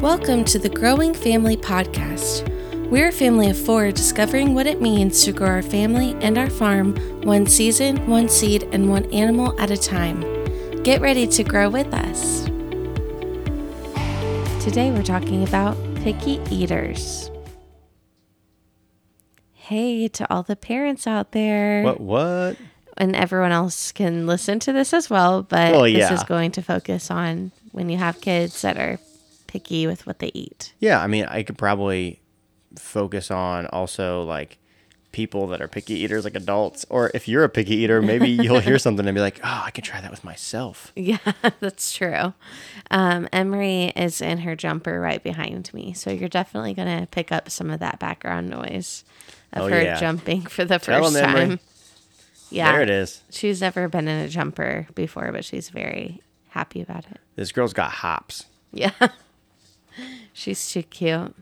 Welcome to the Growing Family Podcast. We're a family of four discovering what it means to grow our family and our farm one season, one seed, and one animal at a time. Get ready to grow with us. Today we're talking about picky eaters. Hey to all the parents out there. What? What? And everyone else can listen to this as well, but Well, this is going to focus on when you have kids that are picky with what they eat. Yeah, I mean, I could probably focus on also like people that are picky eaters, like adults, or if you're a picky eater, maybe you'll hear something and be like, "Oh, I can try that with myself." Yeah, that's true. Um, Emery is in her jumper right behind me, so you're definitely going to pick up some of that background noise of Oh, her yeah. jumping for the Tell first 'em, Emery. time. Yeah, There it is. She's never been in a jumper before, but she's very happy about it. This girl's got hops. Yeah, she's too cute.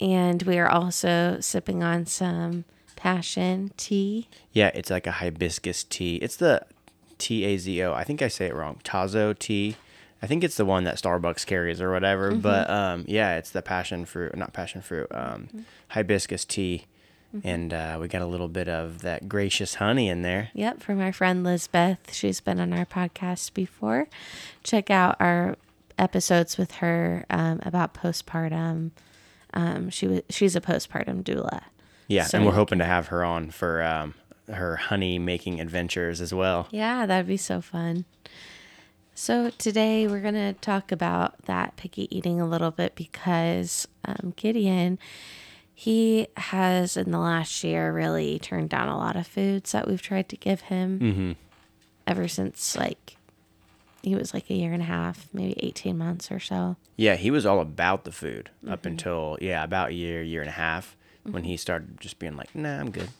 And we are also sipping on some passion tea. Yeah, it's like a hibiscus tea. It's the T A Z O. I think I say it wrong. Tazo tea. I think it's the one that Starbucks carries or whatever. But um, yeah, it's the passion fruit, not passion fruit, um, hibiscus tea. And uh, we got a little bit of that gracious honey in there. Yep, from our friend Lizbeth. She's been on our podcast before. Check out our episodes with her um, about postpartum. Um, she was she's a postpartum doula. Yeah, So and we're hoping to have her on for um, her honey making adventures as well. Yeah, that'd be so fun. So today we're gonna talk about that picky eating a little bit because um, Gideon, he has in the last year really turned down a lot of foods that we've tried to give him. Mm-hmm. ever since like he was like a year and a half, maybe 18 months or so. Yeah, he was all about the food up Mm-hmm. until yeah, about a year, year and a half, when he started just being like, "Nah, I'm good."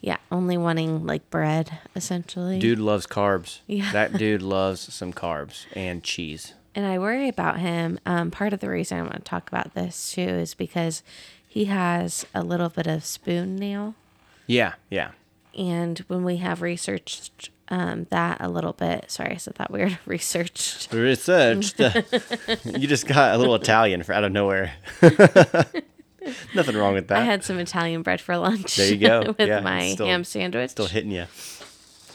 Yeah, only wanting like bread essentially. Dude loves carbs. Yeah. that dude loves some carbs and cheese. And I worry about him. Um, part of the reason I want to talk about this too is because he has a little bit of spoon nail. Yeah, yeah. And when we have researched um, that a little bit, sorry, I said that weird, researched. Researched. you just got a little Italian for out of nowhere. Nothing wrong with that. I had some Italian bread for lunch. There you go. with Yeah, my still- ham sandwich. Still hitting you.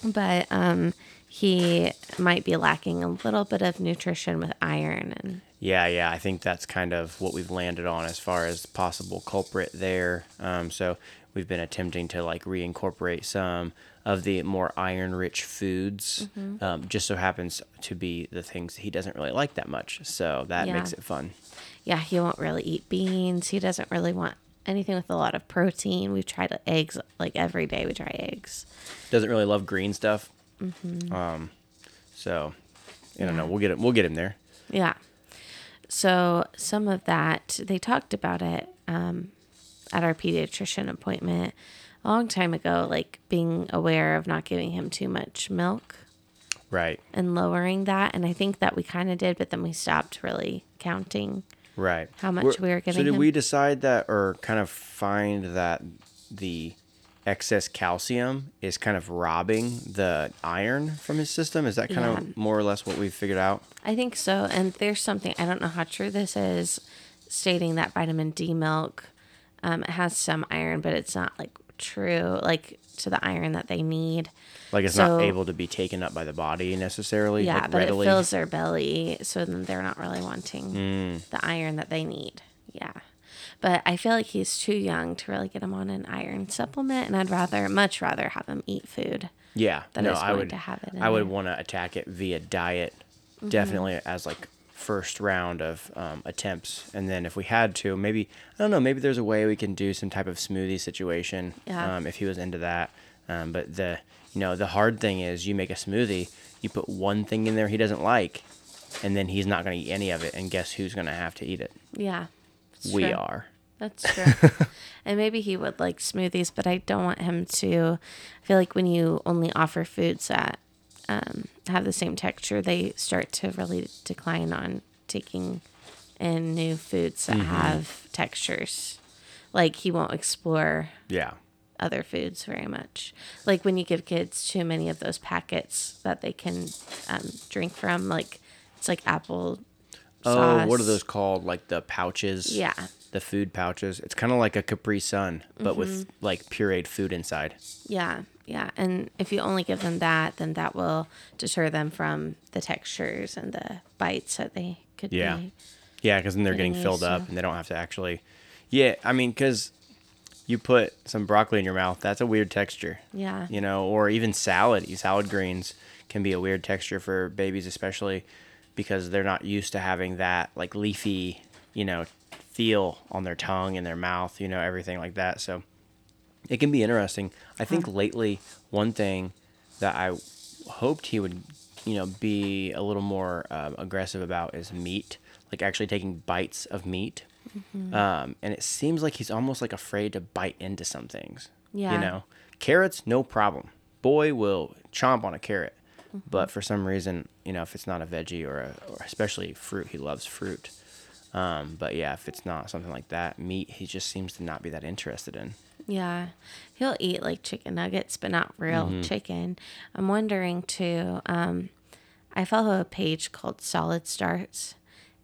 but um, he might be lacking a little bit of nutrition with iron and Yeah, yeah. I think that's kind of what we've landed on as far as possible culprit there. Um, so we've been attempting to like reincorporate some of the more iron-rich foods. Mm-hmm. Um, just so happens to be the things he doesn't really like that much. So that Yeah. makes it fun. yeah, he won't really eat beans. He doesn't really want anything with a lot of protein. We've tried eggs like every day. We try eggs. Doesn't really love green stuff. Um, so I don't know. We'll get it. We'll get him there. Yeah. So some of that they talked about it um, at our pediatrician appointment long time ago, like being aware of not giving him too much milk Right. and lowering that. And I think that we kind of did, but then we stopped really counting. Right. How much We're- we were So giving did him? we decide that, or kind of find that the excess calcium is kind of robbing the iron from his system? Is that kind Yeah. of more or less what we've figured out? I think so. And there's something, I don't know how true this is, stating that vitamin D milk um, it has some iron, but it's not like true, like to the iron that they need. Like it's So- not able to be taken up by the body necessarily. Yeah, like but readily. it fills their belly, so then they're not really wanting Mm. the iron that they need. Yeah. But I feel like he's too young to really get him on an iron supplement, and I'd rather, much rather have him eat food. Yeah, no, I would. to have it in I would. Mm-hmm. want to attack it via diet, definitely as like first round of um, attempts, and then if we had to, maybe I don't know, maybe there's a way we can do some type of smoothie situation. Yeah. Um, if he was into that, um, but the you know the hard thing is you make a smoothie, you put one thing in there he doesn't like, and then he's not going to eat any of it, and guess who's going to have to eat it? Yeah. we true. are. That's true. and maybe he would like smoothies, but I don't want him to. I feel like when you only offer foods that um, have the same texture, they start to really decline on taking in new foods that have textures. Like he won't explore Yeah. other foods very much. Like when you give kids too many of those packets that they can um, drink from, like it's like apple Oh, what are those called? Like the pouches? Yeah. The food pouches. It's kind of like a Capri Sun, but with Mm-hmm. like pureed food inside. Yeah, yeah. And if you only give them that, then that will deter them from the textures and the bites that they could Yeah. be. Yeah, because then they're Getting filled up and they don't have to actually. Yeah, I mean, because you put some broccoli in your mouth, that's a weird texture. Yeah. You know, or even salad. Salad greens can be a weird texture for babies, especially because they're not used to having that like leafy, you know, feel on their tongue and their mouth, you know, everything like that. So it can be interesting. I think lately, one thing that I hoped he would, you know, be a little more um, aggressive about is meat, like actually taking bites of meat. Mm-hmm. Um, and it seems like he's almost like afraid to bite into some things. Yeah. You know, carrots, no problem. Boy will chomp on a carrot. Mm-hmm. But for some reason, you know, if it's not a veggie or, a, or especially fruit, he loves fruit. Um, but yeah, if it's not something like that, meat, he just seems to not be that interested in. Yeah. He'll eat like chicken nuggets, but not real Mm-hmm. chicken. I'm wondering too. Um, I follow a page called Solid Starts,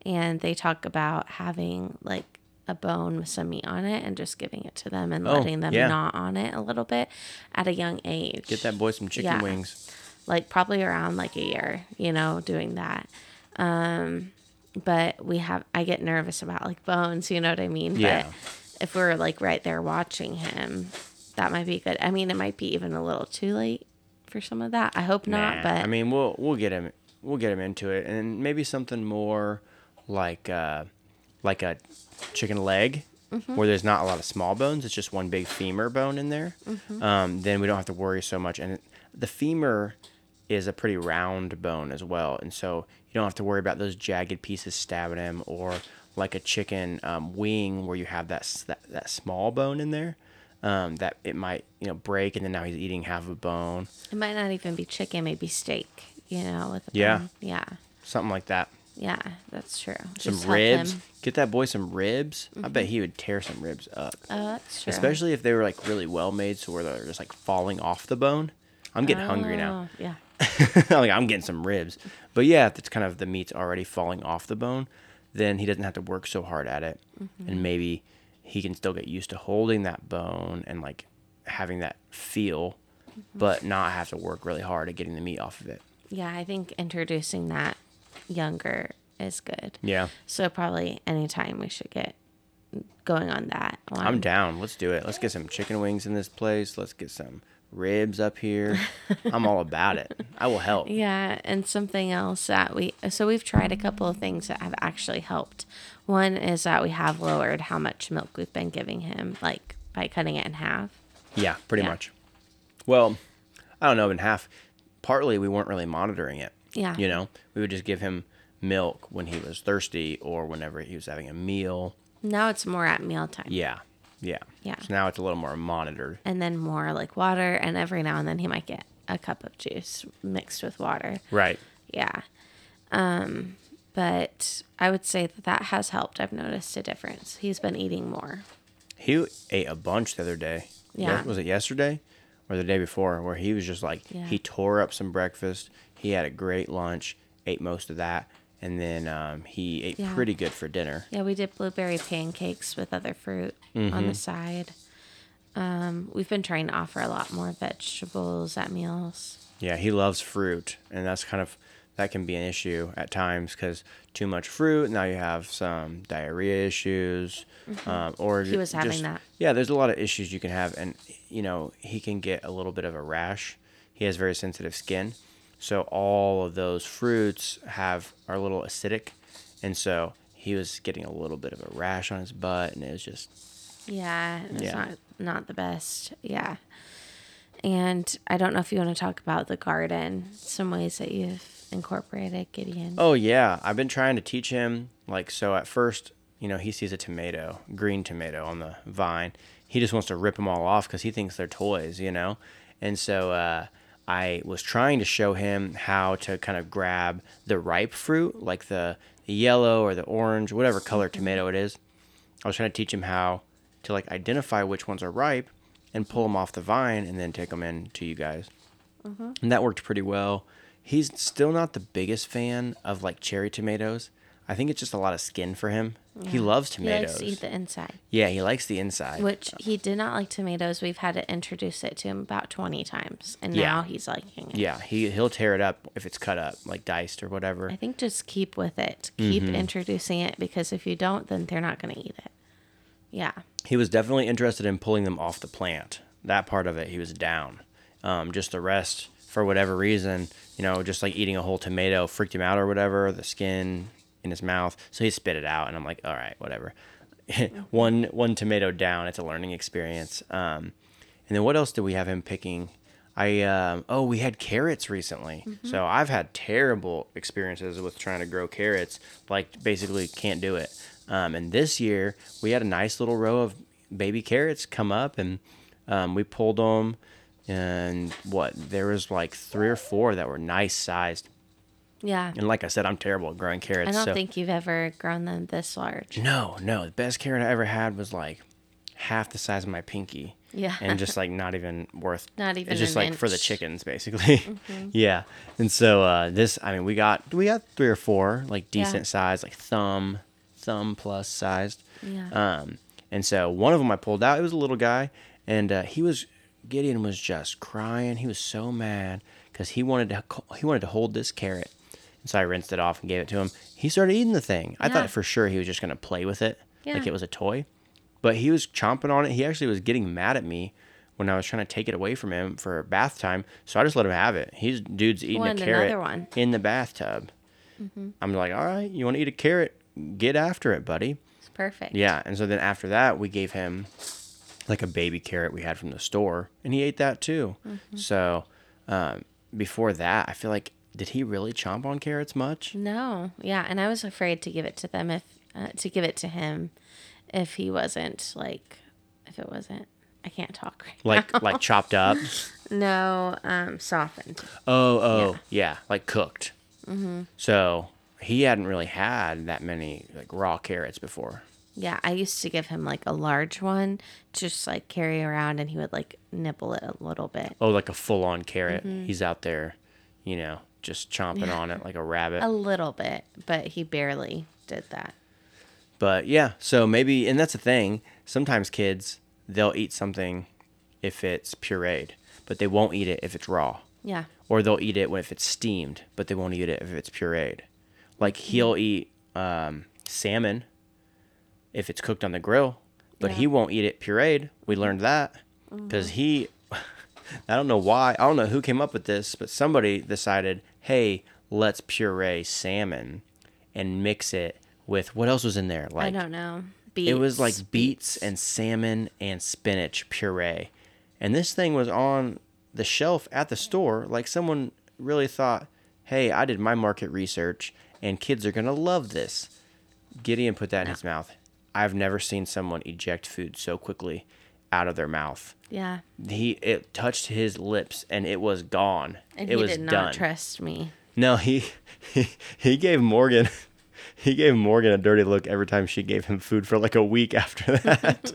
and they talk about having like a bone with some meat on it and just giving it to them and Oh, letting them yeah. gnaw on it a little bit at a young age. Get that boy some chicken Yeah. wings. like probably around like a year, you know, doing that. Um, but we have, I get nervous about like bones, you know what I mean? Yeah. But if we're like right there watching him, that might be good. I mean, it might be even a little too late for some of that. I hope not, Nah, but I mean, we'll we'll get him we'll get him into it, and maybe something more like uh, like a chicken leg, Mm-hmm. where there's not a lot of small bones. It's just one big femur bone in there. Mm-hmm. Um, then we don't have to worry so much. And the femur is a pretty round bone as well, and so you don't have to worry about those jagged pieces stabbing him, or like a chicken um, wing where you have that, that that small bone in there. Um, that it might you know break, and then now he's eating half a bone, it might not even be chicken, maybe steak, you know, with a Yeah. bone. Yeah. something like that. Yeah, that's true. some Just ribs. Get that boy some ribs. I bet he would tear some ribs up. Oh, that's true. Especially if they were like really well made, so where they're just like falling off the bone. I'm getting hungry now. Oh, Yeah. like I'm getting some ribs. But yeah, if it's kind of the meat's already falling off the bone, then he doesn't have to work so hard at it, Mm-hmm. and maybe he can still get used to holding that bone and like having that feel, Mm-hmm. but not have to work really hard at getting the meat off of it. Yeah, I think introducing that younger is good. Yeah, So probably anytime we should get going on that. One. I'm down. Let's do it. Let's get some chicken wings in this place. Let's get some ribs up here. I'm all about it. I will help. Yeah, and something else that we so we've tried a couple of things that have actually helped. One is that we have lowered how much milk we've been giving him, like by cutting it in half. Yeah, pretty Yeah. much. Well, I don't know, in half. Partly we weren't really monitoring it. Yeah. You know, we would just give him milk when he was thirsty or whenever he was having a meal. Now it's more at mealtime. Yeah. Yeah. Yeah. So now it's a little more monitored. And then more like water and every now and then he might get a cup of juice mixed with water. Right. Yeah. Um but I would say that that has helped. I've noticed a difference. He's been eating more. He ate a bunch the other day. Yeah. Was it yesterday or the day before where he was just like, Yeah. he tore up some breakfast. He had a great lunch, ate most of that. And then um, he ate Yeah. pretty good for dinner. Yeah, we did blueberry pancakes with other fruit on the side. Um, we've been trying to offer a lot more vegetables at meals. Yeah, he loves fruit, and that's kind of that can be an issue at times because too much fruit. Now you have some diarrhea issues, um, or Mm-hmm. He was having just- that. Yeah, there's a lot of issues you can have, and you know he can get a little bit of a rash. He has very sensitive skin, so all of those fruits have are a little acidic, and so he was getting a little bit of a rash on his butt, and it was just Yeah, it's Yeah. not not the best. Yeah. And I don't know if you want to talk about the garden, some ways that you've incorporated Gideon. Oh yeah, I've been trying to teach him like so at first, you know, he sees a tomato, green tomato on the vine. He just wants to rip them all off cuz he thinks they're toys, you know. And so uh I was trying to show him how to kind of grab the ripe fruit, like the, the yellow or the orange, whatever color tomato it is. I was trying to teach him how to like identify which ones are ripe and pull them off the vine and then take them in to you guys. Mm-hmm. And that worked pretty well. He's still not the biggest fan of like cherry tomatoes. I think it's just a lot of skin for him. He loves tomatoes. He likes to eat the inside, yeah, he likes the inside. which he did not like tomatoes. We've had to introduce it to him about 20 times, and Yeah. now he's liking it. Yeah, he he'll tear it up if it's cut up, like diced or whatever. I think just keep with it. Keep Mm-hmm. introducing it because if you don't, then they're not going to eat it. Yeah. He was definitely interested in pulling them off the plant. That part of it, he was down. Um, just the rest, for whatever reason, you know, just like eating a whole tomato freaked him out or whatever. The skin in his mouth, so he spit it out, and I'm like, all right, whatever. one one tomato down. It's a learning experience. Um, and then what else did we have him picking? I um, oh we had carrots recently. So I've had terrible experiences with trying to grow carrots. Like basically can't do it. Um, and this year we had a nice little row of baby carrots come up, and um, we pulled them. And what there was like three or four that were nice sized. Yeah. And like I said, I'm terrible at growing carrots. I don't so think you've ever grown them this large. no, no. The best carrot I ever had was like half the size of my pinky. Yeah. And just like not even worth. Not even It's just like for the inch. Mm-hmm. chickens, basically. yeah. And so uh, this, I mean, we got we got three or four like Yeah. decent size, like thumb, thumb plus sized. Yeah. Um, and so one of them I pulled out. It was a little guy, and uh, he was Gideon was just crying. He was so mad because he wanted to he wanted to hold this carrot. So I rinsed it off and gave it to him. He started eating the thing. I Yeah. thought for sure he was just gonna play with it, like it was a toy. But he was chomping on it. He actually was getting mad at me when I was trying to take it away from him for bath time. So I just let him have it. He's dude's eating Wanted a carrot in the bathtub. I'm like, all right, you want to eat a carrot? Get after it, buddy. It's perfect. Yeah, and so then after that, we gave him like a baby carrot we had from the store, and he ate that too. So um, before that, I feel like did he really chomp on carrots much? No. Yeah. And I was afraid to give it to them if, uh, to give it to him if he wasn't like, if it wasn't, I can't talk right Like like chopped up? No, um, softened. Oh oh yeah, like cooked. Mhm. So he hadn't really had that many like raw carrots before. Yeah, I used to give him like a large one, just like carry around, and he would like nibble it a little bit. Oh, like a full on carrot. He's out there, you know, just chomping on it like a rabbit. A little bit, but he barely did that. But yeah, so maybe, and that's the thing. Sometimes kids they'll eat something if it's pureed, but they won't eat it if it's raw. Yeah. Or they'll eat it if it's steamed, but they won't eat it if it's pureed. Like he'll eat um, salmon if it's cooked on the grill, but he won't eat it pureed. We learned that because he, I don't know why, I don't know who came up with this, but somebody decided, hey, let's puree salmon and mix it with what else was in there? Like I don't know. Beets, it was like beets and salmon and spinach puree. And this thing was on the shelf at the store. Like someone really thought, hey, I did my market research and kids are going to love this. Gideon put that in his mouth. I've never seen someone eject food so quickly out of their mouth. Yeah. He it touched his lips and it was gone. And it he was did not done. trust me. No, he, he he gave Morgan he gave Morgan a dirty look every time she gave him food for like a week after that.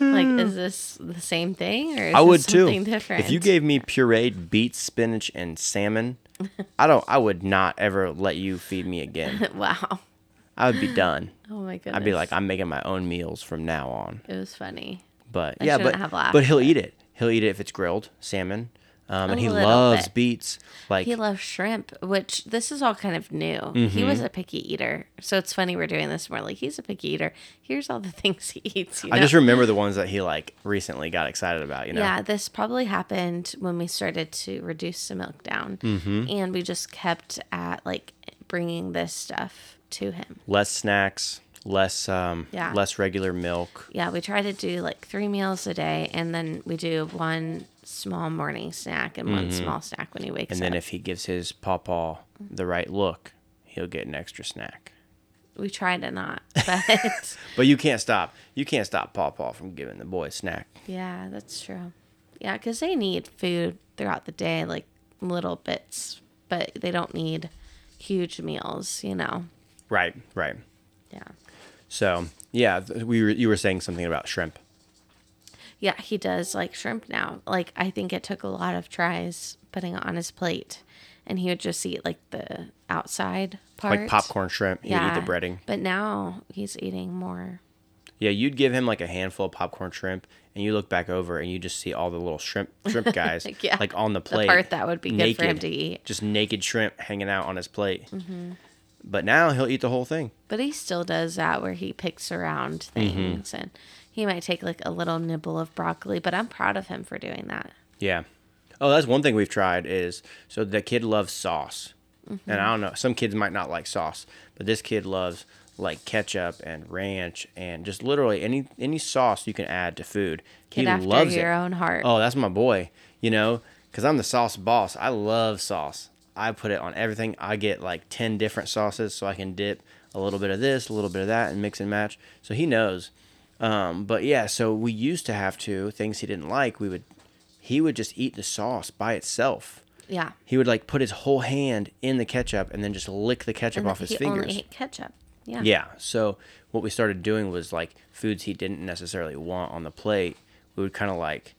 Like, is this the same thing or is I would too. different? If you gave me pureed beets, spinach, and salmon, I don't. I would not ever let you feed me again. wow. I would be done. Oh my goodness. I'd be like, I'm making my own meals from now on. it was funny. But I yeah, but but he'll at eat it. He'll eat it if it's grilled salmon, um, and he loves bit. beets. Like He loves shrimp, which this is all kind of new. He was a picky eater. So it's funny we're doing this more like he's a picky eater. Here's all the things he eats. You know? I just remember the ones that he like recently got excited about. You know. Yeah, this probably happened when we started to reduce the milk down. Mm-hmm. And we just kept at like bringing this stuff to him. less snacks, less um, Yeah. less regular milk. Yeah, we try to do like three meals a day, and then we do one small morning snack and one small snack when he wakes Mm-hmm. And then up. if he gives his pawpaw the right look, he'll get an extra snack. we try to not, but But you can't stop. You can't stop pawpaw from giving the boy a snack. yeah, that's true. Yeah, because they need food throughout the day, like little bits, but they don't need huge meals, you know? Right, right. Yeah. So yeah, we were, you were saying something about shrimp. Yeah, he does like shrimp now. Like I think it took a lot of tries putting it on his plate and he would just eat like the outside part, Like popcorn shrimp. He would eat the breading. But now he's eating more. Yeah, you'd give him like a handful of popcorn shrimp, and you look back over and you just see all the little shrimp shrimp guys Yeah. like on the plate. part that would be good for him to eat. Just naked shrimp hanging out on his plate. Mm-hmm. But now he'll eat the whole thing. But he still does that where he picks around Mm-hmm. things and he might take like a little nibble of broccoli. But I'm proud of him for doing that. Yeah. Oh, that's one thing we've tried is so the kid loves sauce. Mm-hmm. And I don't know, some kids might not like sauce, but this kid loves like ketchup and ranch and just literally any any sauce you can add to food. Kid he after loves your it. own heart. Oh, that's my boy. You know, because I'm the sauce boss. I love sauce. I put it on everything. I get like 10 different sauces so I can dip a little bit of this, a little bit of that, and mix and match. So he knows. Um, but yeah, so we used to have to, things he didn't like, we would, he would just eat the sauce by itself. Yeah. He would like put his whole hand in the ketchup and then just lick the ketchup And off his he fingers. only ate ketchup. Yeah. Yeah. So what we started doing was like foods he didn't necessarily want on the plate, we would kind of like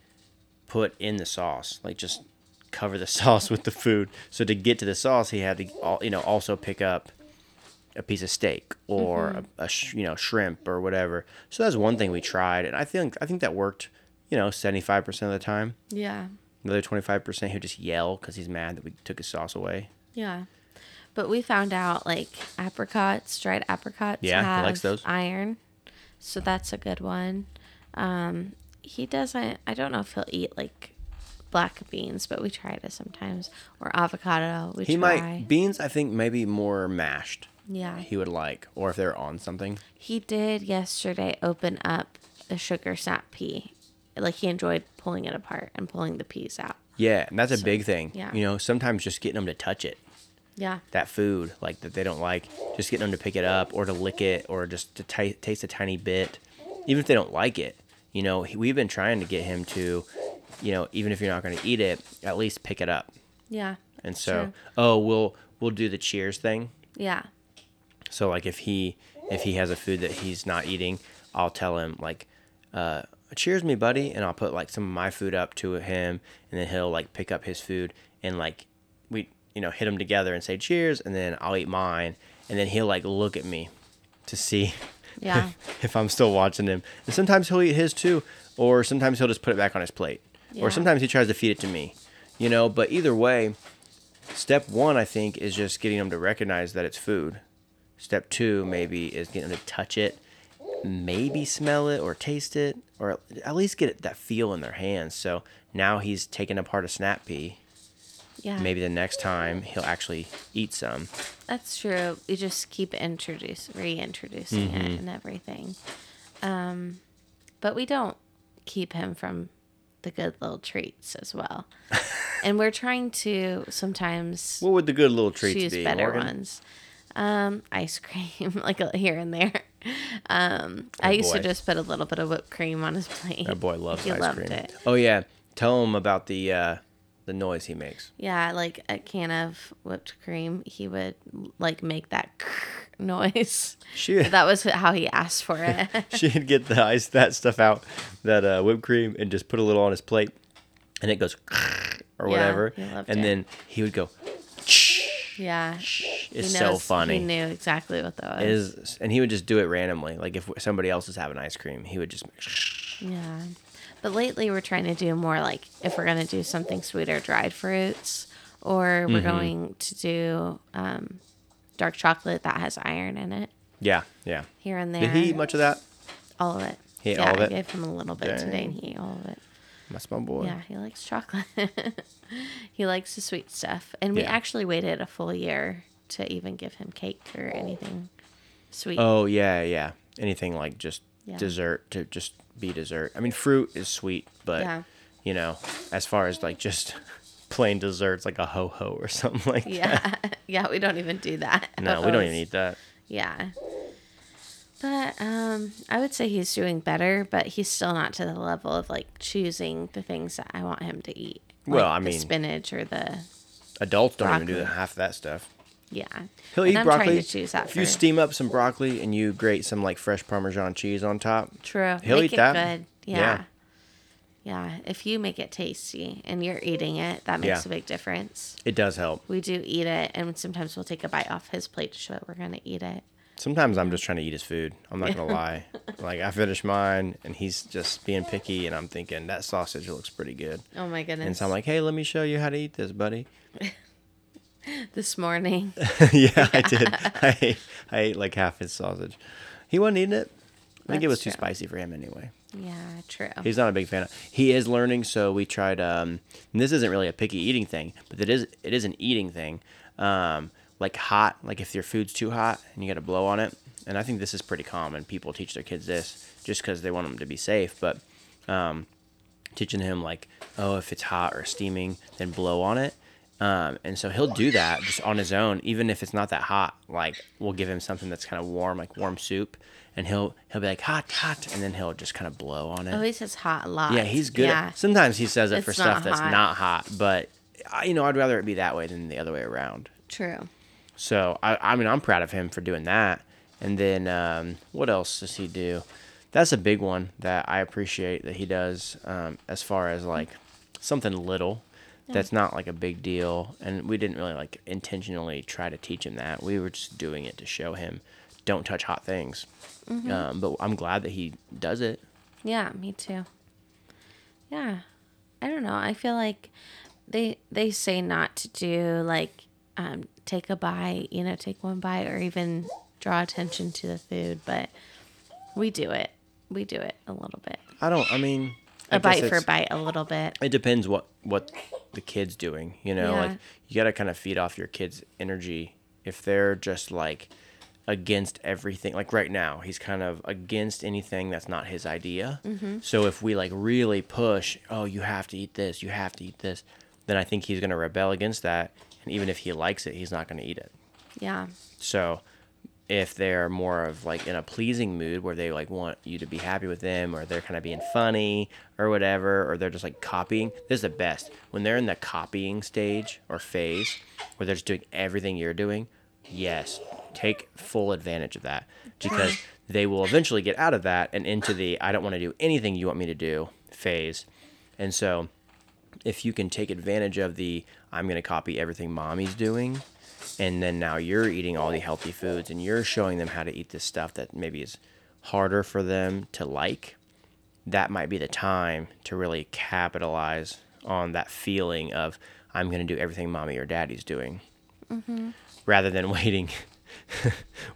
put in the sauce, like just cover the sauce with the food. So to get to the sauce, he had to, you know, also pick up a piece of steak or Mm-hmm. a, a sh- you know shrimp or whatever. So that's one thing we tried, and I think I think that worked. You know, seventy five percent of the time. Yeah. Another twenty five percent, he'll just yell because he's mad that we took his sauce away. Yeah. But we found out like apricots, dried apricots Yeah, he likes those. iron. So that's a good one. Um, he doesn't I don't know if he'll eat like black beans, but we try it sometimes. Or avocado. We He try. might beans. I think maybe more mashed. yeah. He would like, or if they're on something. He did yesterday open up a sugar snap pea. Like he enjoyed pulling it apart and pulling the peas out. Yeah, and that's a big thing. yeah. You know, sometimes just getting them to touch it, Yeah. that food, like that they don't like, just getting them to pick it up or to lick it or just to t- taste a tiny bit, even if they don't like it. You know, we've been trying to get him to, you know, even if you're not going to eat it, at least pick it up. Yeah. And so, True. oh, we'll we'll do the cheers thing. Yeah. So like if he if he has a food that he's not eating, I'll tell him like, uh, "Cheers, me, buddy," and I'll put like some of my food up to him, and then he'll like pick up his food and like we you know hit them together and say cheers, and then I'll eat mine, and then he'll like look at me to see Yeah. if I'm still watching him, and sometimes he'll eat his too, or sometimes he'll just put it back on his plate, Yeah. or sometimes he tries to feed it to me, you know. But either way, step one I think is just getting them to recognize that it's food. Step two maybe is getting them to touch it, maybe smell it or taste it, or at least get it, that feel in their hands. So now he's taking apart a snap pea. Yeah. Maybe the next time he'll actually eat some. That's true. We just keep introduce reintroducing Mm-hmm. it and everything. Um, but we don't keep him from the good little treats as well. and we're trying to sometimes What would the good little treats choose be? better Morgan? ones. Um, ice cream, like here and there. Um, I used to just put a little bit of whipped cream on his plate. That boy loves he ice loved cream. it. Oh yeah, tell him about the uh, the noise he makes. Yeah, like a can of whipped cream, he would like make that noise. She That was how he asked for it. she'd get the ice that stuff out, that uh, whipped cream, and just put a little on his plate, and it goes or Yeah, whatever, he loved and it. then he would go. yeah. It's so funny. He knew exactly what that was. Is and he would just do it randomly. Like if somebody else was having ice cream, he would just. Yeah. But lately we're trying to do more like if we're going to do something sweeter, dried fruits, or we're Mm-hmm. going to do um, dark chocolate that has iron in it Yeah, yeah. here and there. Did he eat much of that? All of it. He ate yeah, all of it. I gave him a little bit today and he ate all of it. That's my boy. Yeah, he likes chocolate. he likes the sweet stuff. And we Yeah. actually waited a full year to even give him cake or anything sweet. Oh yeah, yeah. Anything like just Yeah. dessert to just be dessert. I mean, fruit is sweet, but Yeah. you know, as far as like just plain desserts, like a ho ho or something like that. Yeah. yeah, we don't even do that. No, we don't even eat that. Yeah. But um, I would say he's doing better, but he's still not to the level of like choosing the things that I want him to eat. Well, Like I the mean- spinach or the Adults don't even do Broccoli. half that stuff. Yeah. He'll and eat I'm broccoli. to choose that if you steam up some broccoli and you grate some like fresh Parmesan cheese on top, true. he'll Make eat it that. good. Yeah. Yeah. Yeah, if you make it tasty and you're eating it, that makes Yeah. a big difference. It does help. We do eat it, and sometimes we'll take a bite off his plate to show that we're gonna eat it. Sometimes I'm just trying to eat his food. I'm not gonna lie. Like I finish mine, and he's just being picky, and I'm thinking that sausage looks pretty good. Oh my goodness! And so I'm like, hey, let me show you how to eat this, buddy. this morning, yeah, I did. I ate, I ate like half his sausage. He wasn't eating it. I think it was That's too true. spicy for him anyway. yeah, true. He's not a big fan. Of, he is learning, so we tried. Um, and this isn't really a picky eating thing, but it is. It is an eating thing. Um, like hot, like if your food's too hot and you got to blow on it. And I think this is pretty common. People teach their kids this just because they want them to be safe. But um, teaching him like, oh, if it's hot or steaming, then blow on it. Um, and so he'll do that just on his own, even if it's not that hot. Like we'll give him something that's kind of warm, like warm soup, and he'll he'll be like hot, hot, and then he'll just kind of blow on it. Oh, he says hot a lot. Yeah, he's good. Yeah, At, sometimes he says it It's for stuff that's hot. not hot, but I, you know, I'd rather it be that way than the other way around. true. So I, I mean, I'm proud of him for doing that. And then um, what else does he do? That's a big one that I appreciate that he does. Um, as far as like something little, that's not like a big deal. And we didn't really like intentionally try to teach him that. We were just doing it to show him, don't touch hot things. Mm-hmm. Um, but I'm glad that he does it. Yeah, me too. Yeah. I don't know. I feel like they they say not to do like um take a bite, you know, take one bite or even draw attention to the food, but we do it. We do it a little bit. I don't. I mean, I A bite for a bite a little bit. it depends what what the kid's doing you know Yeah. like you got to kind of feed off your kid's energy if they're just like against everything like right now he's kind of against anything that's not his idea Mm-hmm. so if we like really push oh you have to eat this you have to eat this then i think he's going to rebel against that and even if he likes it he's not going to eat it Yeah. so if they're more of like in a pleasing mood where they like want you to be happy with them or they're kind of being funny or whatever or they're just like copying, this is the best. When they're in the copying stage or phase where they're just doing everything you're doing, yes, take full advantage of that because they will eventually get out of that and into the I don't want to do anything you want me to do phase. And so if you can take advantage of the I'm going to copy everything mommy's doing and then now you're eating all the healthy foods and you're showing them how to eat this stuff that maybe is harder for them to like that might be the time to really capitalize on that feeling of i'm going to do everything mommy or daddy's doing. Mm-hmm. Rather than waiting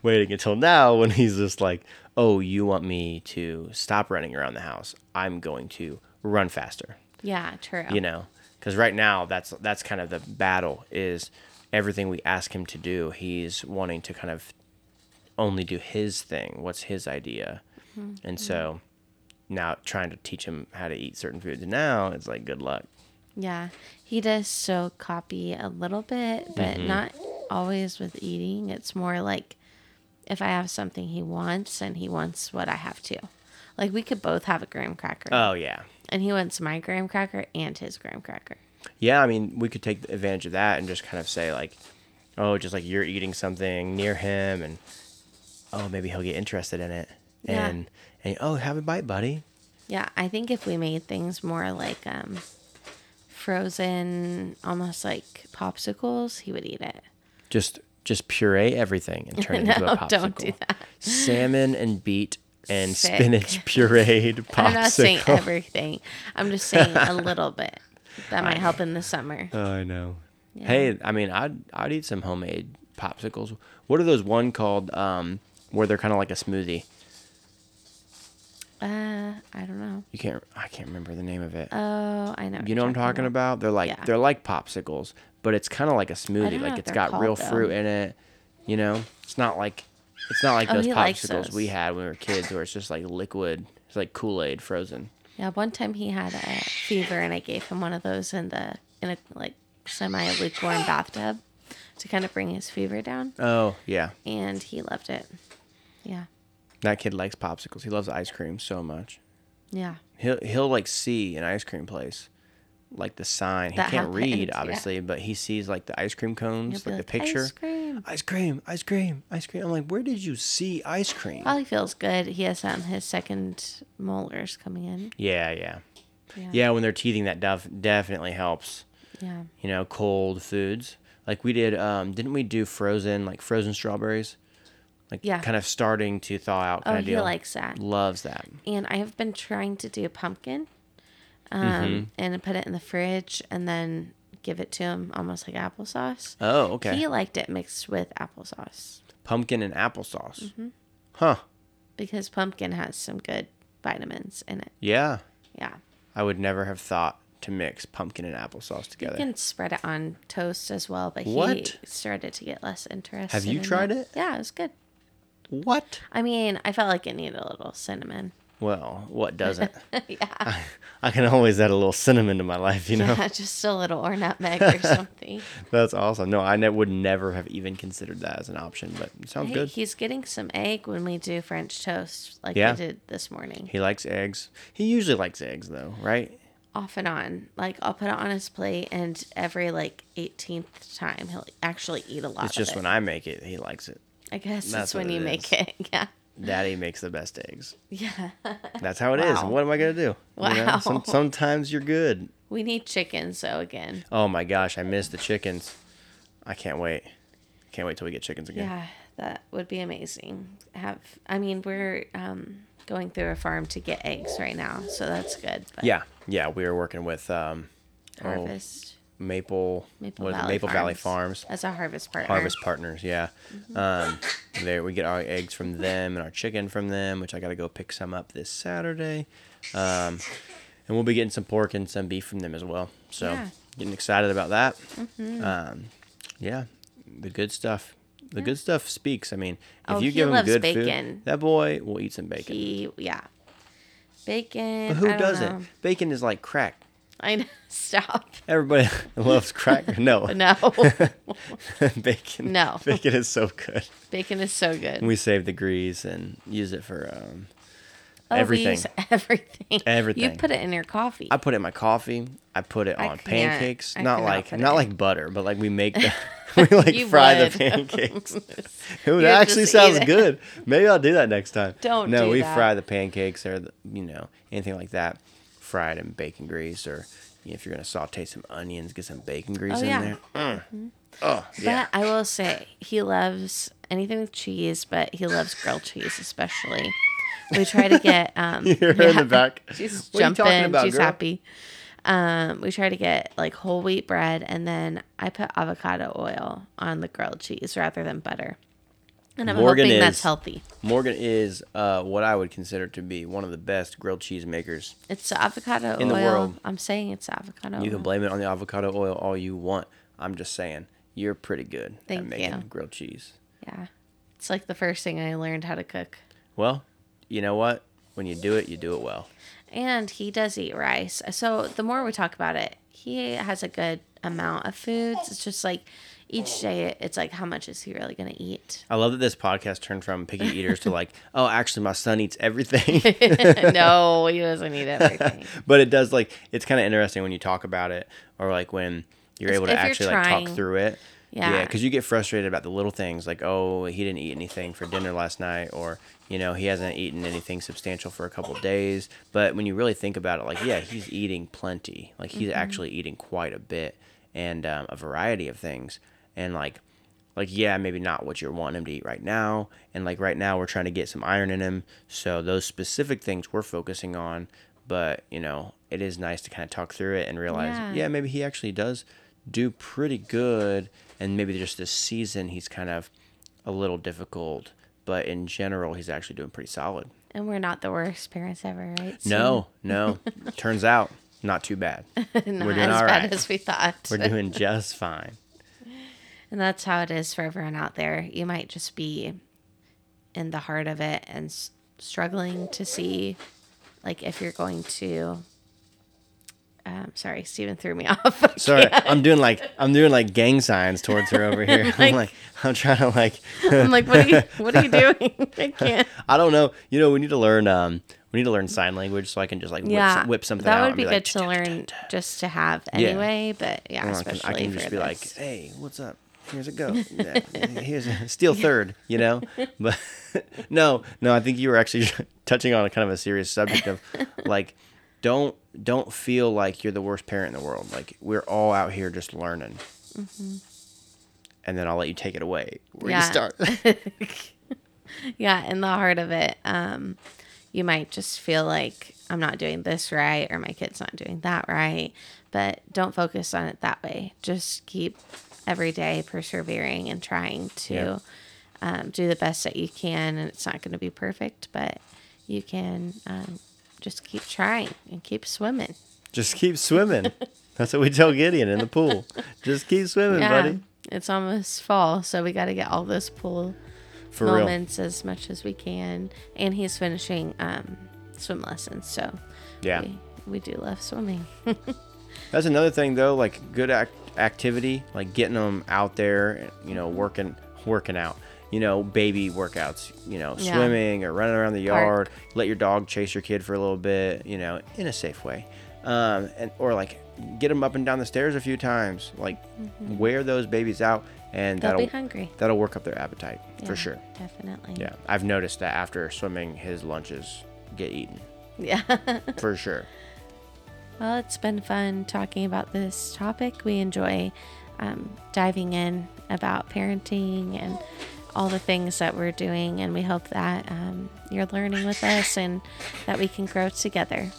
waiting until now when he's just like oh you want me to stop running around the house? I'm going to run faster. Yeah, true. you know? Because right now that's that's kind of the battle is everything we ask him to do he's wanting to kind of only do his thing what's his idea and so now trying to teach him how to eat certain foods now it's like good luck Yeah. He does so copy a little bit, but Mm-hmm. not always with eating. It's more like if I have something he wants and he wants what I have too. Like we could both have a graham cracker. oh yeah and he wants my graham cracker and his graham cracker. Yeah i mean we could take advantage of that and just kind of say like oh just like you're eating something near him and oh maybe he'll get interested in it Yeah. and and oh have a bite buddy Yeah, I think if we made things more like um frozen almost like popsicles, he would eat it. just just puree everything and turn it into a popsicle. don't do that. Salmon and beet and Sick. spinach pureed popsicle. I'm not saying everything. I'm just saying a little bit. That might help in the summer. Oh, I know. Hey, I mean, I'd I'd eat some homemade popsicles. What are those one called um, where they're kind of like a smoothie? Uh, I don't know. You can't. I can't remember the name of it. Oh, I know. you know what I'm talking about? They're like Yeah. they're like popsicles, but it's kind of like a smoothie. Like it's got real though. fruit in it. You know, it's not like it's not like Oh, those popsicles we had when we were kids, where it's just like liquid. It's like Kool Aid frozen. Yeah, one time he had a fever, and I gave him one of those in the in a like semi lukewarm bathtub to kind of bring his fever down, Oh yeah, and he loved it. Yeah, that kid likes popsicles. He loves ice cream so much. yeah, He'll he'll like see an ice cream place, like the sign. He can't happens, read yeah. obviously, but he sees like the ice cream cones, He'll like the picture. Ice cream. Ice cream, ice cream, ice cream. I'm like, where did you see ice cream? Probably feels good. He has um, his second molars coming in. Yeah, yeah. Yeah. Yeah, when they're teething, that def- definitely helps. Yeah. You know, cold foods. Like we did, um, didn't we do frozen, like frozen strawberries? Like Yeah. kind of starting to thaw out Oh, kind of he deal. likes that. Loves that. And I have been trying to do pumpkin, um, Mm-hmm. and put it in the fridge, and then give it to him almost like applesauce. Oh, okay. He liked it mixed with applesauce Pumpkin and applesauce. Mm-hmm. Huh. because pumpkin has some good vitamins in it. Yeah. Yeah. I would never have thought to mix pumpkin and applesauce together. You can spread it on toast as well, but What? he started to get less interested. Have you tried it? Yeah, it was good. What? I mean, I felt like it needed a little cinnamon. Well, what doesn't? yeah. I can always add a little cinnamon to my life, you know? yeah, just a little or nutmeg or something. That's awesome. No, I ne- would never have even considered that as an option, but it sounds Hey, good. he's getting some egg when we do French toast, like Yeah. I did this morning. He likes eggs. He usually likes eggs, though, right? Off and on. Like I'll put it on his plate, and every like 18th time he'll actually eat a lot. It's just it. when I make it, he likes it. I guess that's that's when you it make it. Yeah. Daddy makes the best eggs. Yeah. That's how it is. Wow. What am I gonna do? You know, Wow. some, sometimes you're good. we need chickens so again. Oh my gosh, I miss the chickens. I can't wait. Can't wait till we get chickens again. Yeah, that would be amazing. Have I mean we're um, going through a farm to get eggs right now, so that's good. But Yeah, yeah. we are working with um, oh, harvest Maple Maple what is it? Valley Maple Valley Farms. Farms. as a harvest partner. Harvest Partners, yeah. Mm-hmm. Um, there we get our eggs from them and our chicken from them, which I got to go pick some up this Saturday. Um, and we'll be getting some pork and some beef from them as well. So Yeah. getting excited about that. Um, yeah, the good stuff. The good stuff speaks. I mean, if Oh, you give him good bacon. food, that boy will eat some bacon. He yeah, bacon. but who doesn't? know. Bacon is like crack. I know. Stop. Everybody loves cracker. No, No, bacon. No. bacon is so good. bacon is so good. We save the grease and use it for um, Oh, everything. everything. Everything. You put it in your coffee. I put it in my coffee. I put it I on pancakes. I not like not it like butter, but like we make the we like fry would. the pancakes. Ooh, You that would actually sounds it. good. Maybe I'll do that next time. Don't No, do we that. fry the pancakes or the, you know anything like that, fried in bacon grease or you know, if you're gonna saute some onions, get some bacon grease Oh, in yeah. there. Mm. Oh yeah. But I will say he loves anything with cheese, but he loves grilled cheese especially. We try to get um You hear her in the back. She's What are you talking jumping. about, she's girl? happy. Um, we try to get like whole wheat bread, and then I put avocado oil on the grilled cheese rather than butter. And I'm Morgan hoping is- that's healthy. Morgan is uh, what I would consider to be one of the best grilled cheese makers. It's avocado In oil. the world. I'm saying it's avocado. You oil. can blame it on the avocado oil all you want. I'm just saying you're pretty good at making you. grilled cheese. Yeah, it's like the first thing I learned how to cook. Well, you know what? When you do it, you do it well. And he does eat rice. So the more we talk about it, he has a good amount of foods. It's just like each day, it's like, how much is he really going to eat? I love that this podcast turned from picky eaters to like, oh, actually, my son eats everything. no, he doesn't eat everything. but it does like it's kind of interesting when you talk about it, or like when you're able to If actually like talk through it. Yeah. because you get frustrated about the little things, like oh, he didn't eat anything for dinner last night, or you know, he hasn't eaten anything substantial for a couple of days. But when you really think about it, like yeah, he's eating plenty. Like he's actually eating quite a bit and um, a variety of things, and like like yeah maybe not what you're wanting him to eat right now and like right now we're trying to get some iron in him so those specific things we're focusing on but you know it is nice to kind of talk through it and realize Yeah. yeah, maybe he actually does do pretty good and maybe just this season he's kind of a little difficult but in general he's actually doing pretty solid And we're not the worst parents ever, right? no no turns out not too bad not we're doing as all bad as we thought. we're doing just fine And that's how it is for everyone out there. You might just be in the heart of it and s- struggling to see, like, if you're going to. Um, sorry, Stephen threw me off. I Sorry, can't. I'm doing like I'm doing like gang signs towards her over here. I'm like I'm trying to like I'm like, what are you? What are you doing? I can't. I don't know. You know, we need to learn um we need to learn sign language so I can just like whip, Yeah, some- whip something that out. would and be like, good to learn just to have anyway. But yeah, I can, especially I can for just be this. like, "Hey, what's up? Here's a go. Here's a steel third, you know." But no, no, I think you were actually touching on a kind of a serious subject of like don't don't feel like you're the worst parent in the world. Like we're all out here just learning. And then I'll let you take it away. Where you Yeah. start. yeah, in the heart of it, um, you might just feel like I'm not doing this right or my kid's not doing that right. But don't focus on it that way. Just keep every day persevering and trying to Yeah. um, do the best that you can. And it's not going to be perfect, but you can um, just keep trying and keep swimming. just keep swimming. That's what we tell Gideon in the pool. Just keep swimming, Yeah, buddy. it's almost fall, so we got to get all those pool For real. moments as much as we can. And he's finishing um, swim lessons, so Yeah. we, we do love swimming. That's another thing though, like good act- activity, like getting them out there, you know, working working out. You know, baby workouts, you know, Yeah. swimming or running around the Park. yard, let your dog chase your kid for a little bit, you know, in a safe way. Um, and or like get them up and down the stairs a few times, like wear those babies out and Mm-hmm. They'll that'll be hungry. that'll work up their appetite for sure. Definitely. Yeah. I've noticed that after swimming his lunches get eaten. Yeah. For sure. Well, it's been fun talking about this topic. We enjoy um, diving in about parenting and all the things that we're doing, and we hope that um, you're learning with us and that we can grow together.